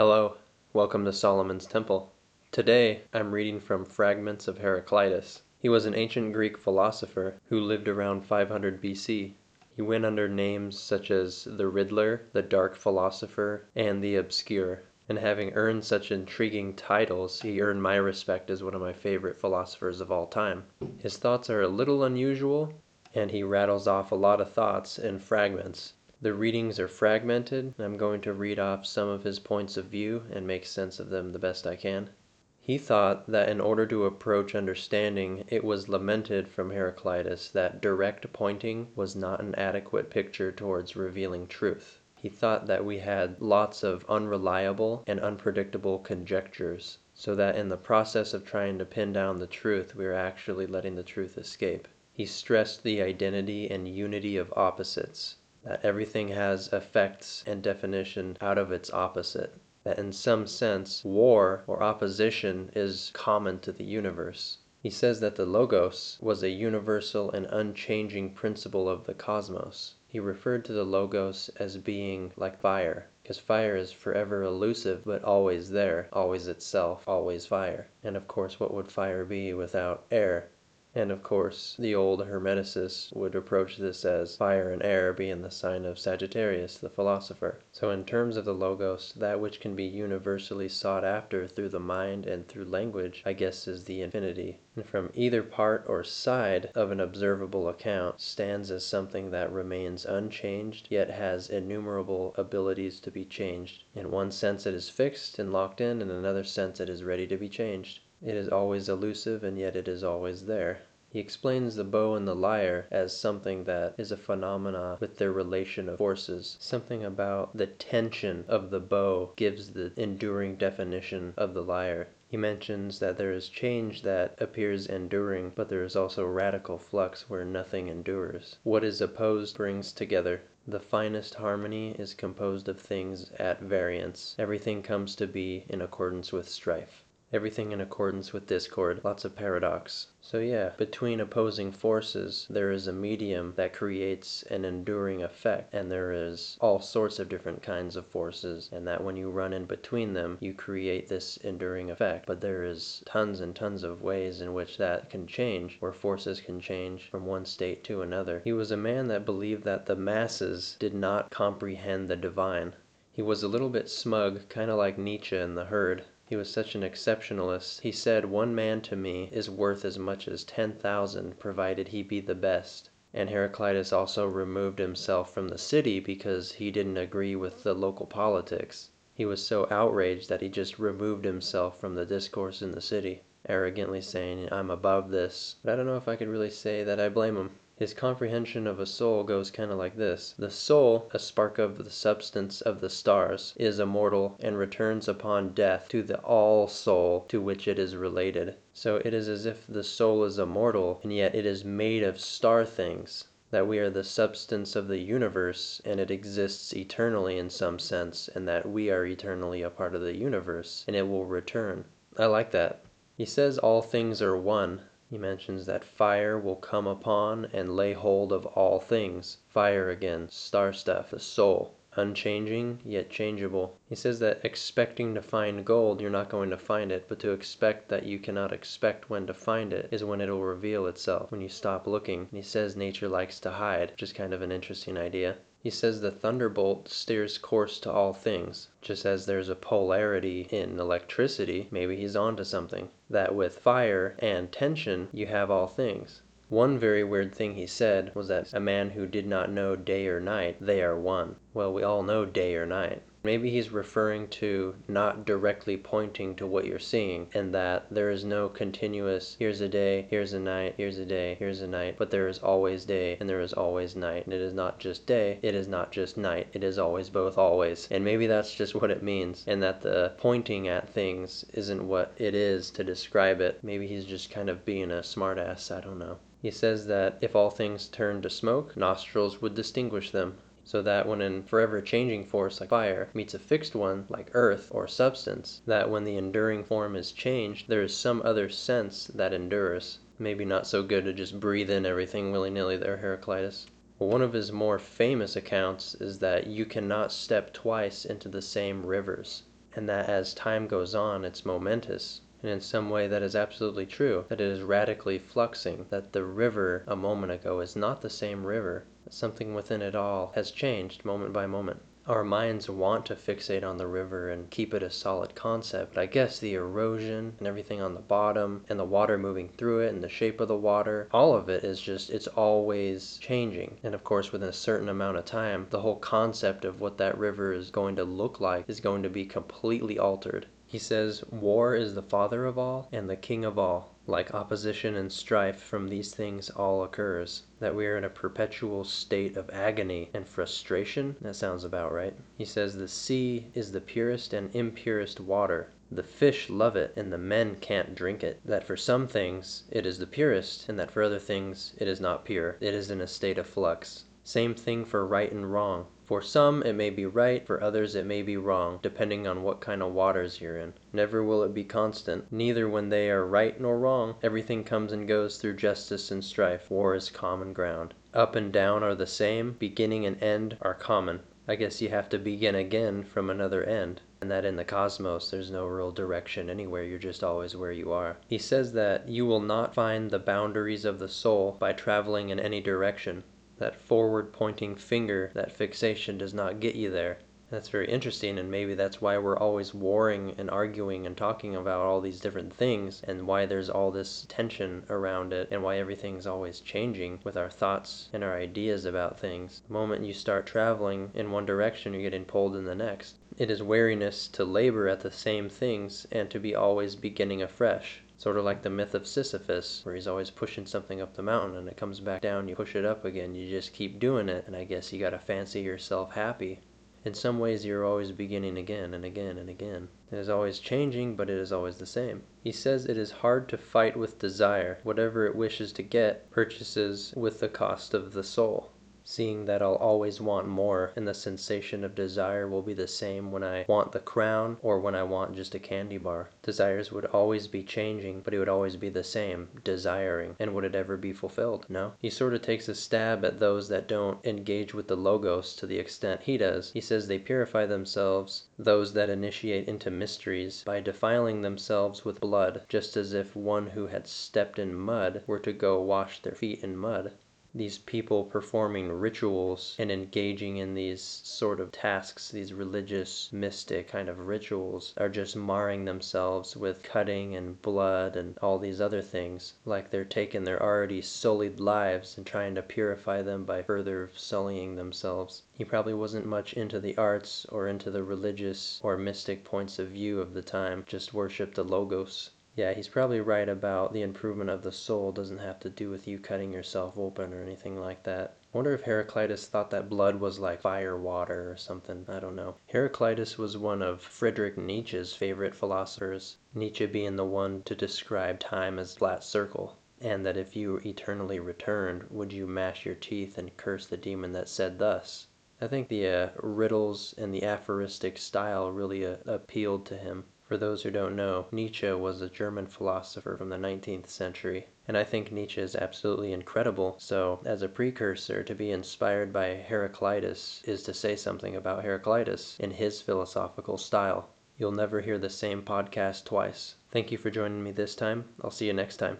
Hello, welcome to Solomon's Temple. Today I'm reading from Fragments of Heraclitus. He was an ancient Greek philosopher who lived around 500 BC. He went under names such as the Riddler, the Dark Philosopher, and the Obscure. And having earned such intriguing titles, he earned my respect as one of my favorite philosophers of all time. His thoughts are a little unusual, and he rattles off a lot of thoughts in fragments. The readings are fragmented. I'm going to read off some of his points of view and make sense of them the best I can. He thought that in order to approach understanding, it was lamented from Heraclitus that direct pointing was not an adequate picture towards revealing truth. He thought that we had lots of unreliable and unpredictable conjectures, so that in the process of trying to pin down the truth, we are actually letting the truth escape. He stressed the identity and unity of opposites that everything has effects and definition out of its opposite, that in some sense war or opposition is common to the universe. He says that the Logos was a universal and unchanging principle of the cosmos. He referred to the Logos as being like fire, because fire is forever elusive but always there, always itself, always fire. And of course, what would fire be without air? And of course, the old Hermeticists would approach this as fire and air being the sign of Sagittarius, the philosopher. So, in terms of the Logos, that which can be universally sought after through the mind and through language, I guess is the infinity. And from either part or side of an observable account stands as something that remains unchanged, yet has innumerable abilities to be changed. In one sense, it is fixed and locked in, in another sense, it is ready to be changed. It is always elusive, and yet it is always there. He explains the bow and the lyre as something that is a phenomena with their relation of forces. Something about the tension of the bow gives the enduring definition of the lyre. He mentions that there is change that appears enduring, but there is also radical flux where nothing endures. What is opposed brings together. The finest harmony is composed of things at variance. Everything comes to be in accordance with strife everything in accordance with discord, lots of paradox. So, yeah, between opposing forces, there is a medium that creates an enduring effect, and there is all sorts of different kinds of forces, and that when you run in between them, you create this enduring effect. But there is tons and tons of ways in which that can change, where forces can change from one state to another. He was a man that believed that the masses did not comprehend the divine. He was a little bit smug, kind of like Nietzsche in the herd. He was such an exceptionalist. He said, One man to me is worth as much as ten thousand, provided he be the best. And Heraclitus also removed himself from the city because he didn't agree with the local politics. He was so outraged that he just removed himself from the discourse in the city, arrogantly saying, I'm above this. But I don't know if I could really say that I blame him. His comprehension of a soul goes kind of like this The soul, a spark of the substance of the stars, is immortal and returns upon death to the All Soul to which it is related. So it is as if the soul is immortal, and yet it is made of star things that we are the substance of the universe and it exists eternally in some sense, and that we are eternally a part of the universe and it will return. I like that. He says all things are one, he mentions that fire will come upon and lay hold of all things. Fire again, star stuff, the soul, unchanging yet changeable. He says that expecting to find gold, you're not going to find it, but to expect that you cannot expect when to find it is when it'll reveal itself, when you stop looking. And he says nature likes to hide, which is kind of an interesting idea. He says the thunderbolt steers course to all things. Just as there's a polarity in electricity, maybe he's onto something. That with fire and tension, you have all things. One very weird thing he said was that a man who did not know day or night, they are one. Well, we all know day or night. Maybe he's referring to not directly pointing to what you're seeing, and that there is no continuous here's a day, here's a night, here's a day, here's a night, but there is always day and there is always night. And it is not just day, it is not just night, it is always both always. And maybe that's just what it means, and that the pointing at things isn't what it is to describe it. Maybe he's just kind of being a smartass, I don't know. He says that if all things turned to smoke, nostrils would distinguish them so that when an forever changing force like fire meets a fixed one like earth or substance, that when the enduring form is changed, there is some other sense that endures. Maybe not so good to just breathe in everything willy nilly there, Heraclitus. One of his more famous accounts is that you cannot step twice into the same rivers. and that as time goes on, it's momentous. And in some way, that is absolutely true, that it is radically fluxing, that the river a moment ago is not the same river, something within it all has changed moment by moment. Our minds want to fixate on the river and keep it a solid concept, but I guess the erosion and everything on the bottom and the water moving through it and the shape of the water, all of it is just, it's always changing. And of course, within a certain amount of time, the whole concept of what that river is going to look like is going to be completely altered. He says, War is the father of all and the king of all. Like opposition and strife from these things all occurs. That we are in a perpetual state of agony and frustration? That sounds about right. He says, The sea is the purest and impurest water. The fish love it, and the men can't drink it. That for some things it is the purest, and that for other things it is not pure. It is in a state of flux. Same thing for right and wrong. For some it may be right, for others it may be wrong, depending on what kind of waters you're in. Never will it be constant, neither when they are right nor wrong. Everything comes and goes through justice and strife. War is common ground. Up and down are the same, beginning and end are common. I guess you have to begin again from another end. And that in the cosmos, there's no real direction anywhere, you're just always where you are. He says that you will not find the boundaries of the soul by traveling in any direction that forward pointing finger, that fixation does not get you there. That's very interesting, and maybe that's why we're always warring and arguing and talking about all these different things, and why there's all this tension around it, and why everything's always changing with our thoughts and our ideas about things. The moment you start traveling in one direction, you're getting pulled in the next. It is weariness to labor at the same things and to be always beginning afresh. Sort of like the myth of Sisyphus, where he's always pushing something up the mountain and it comes back down, you push it up again, you just keep doing it, and I guess you gotta fancy yourself happy. In some ways, you're always beginning again and again and again. It is always changing, but it is always the same. He says it is hard to fight with desire. Whatever it wishes to get, purchases with the cost of the soul seeing that I'll always want more, and the sensation of desire will be the same when I want the crown or when I want just a candy bar. Desires would always be changing, but it would always be the same, desiring. And would it ever be fulfilled? No. He sort of takes a stab at those that don't engage with the Logos to the extent he does. He says they purify themselves, those that initiate into mysteries, by defiling themselves with blood, just as if one who had stepped in mud were to go wash their feet in mud these people performing rituals and engaging in these sort of tasks, these religious, mystic kind of rituals, are just marring themselves with cutting and blood and all these other things, like they're taking their already sullied lives and trying to purify them by further sullying themselves. He probably wasn't much into the arts or into the religious or mystic points of view of the time, just worshiped the Logos. Yeah, he's probably right about the improvement of the soul doesn't have to do with you cutting yourself open or anything like that. I wonder if Heraclitus thought that blood was like fire water or something. I don't know. Heraclitus was one of Friedrich Nietzsche's favorite philosophers, Nietzsche being the one to describe time as flat circle and that if you eternally returned, would you mash your teeth and curse the demon that said thus? I think the uh, riddles and the aphoristic style really uh, appealed to him. For those who don't know, Nietzsche was a German philosopher from the 19th century, and I think Nietzsche is absolutely incredible. So, as a precursor, to be inspired by Heraclitus is to say something about Heraclitus in his philosophical style. You'll never hear the same podcast twice. Thank you for joining me this time. I'll see you next time.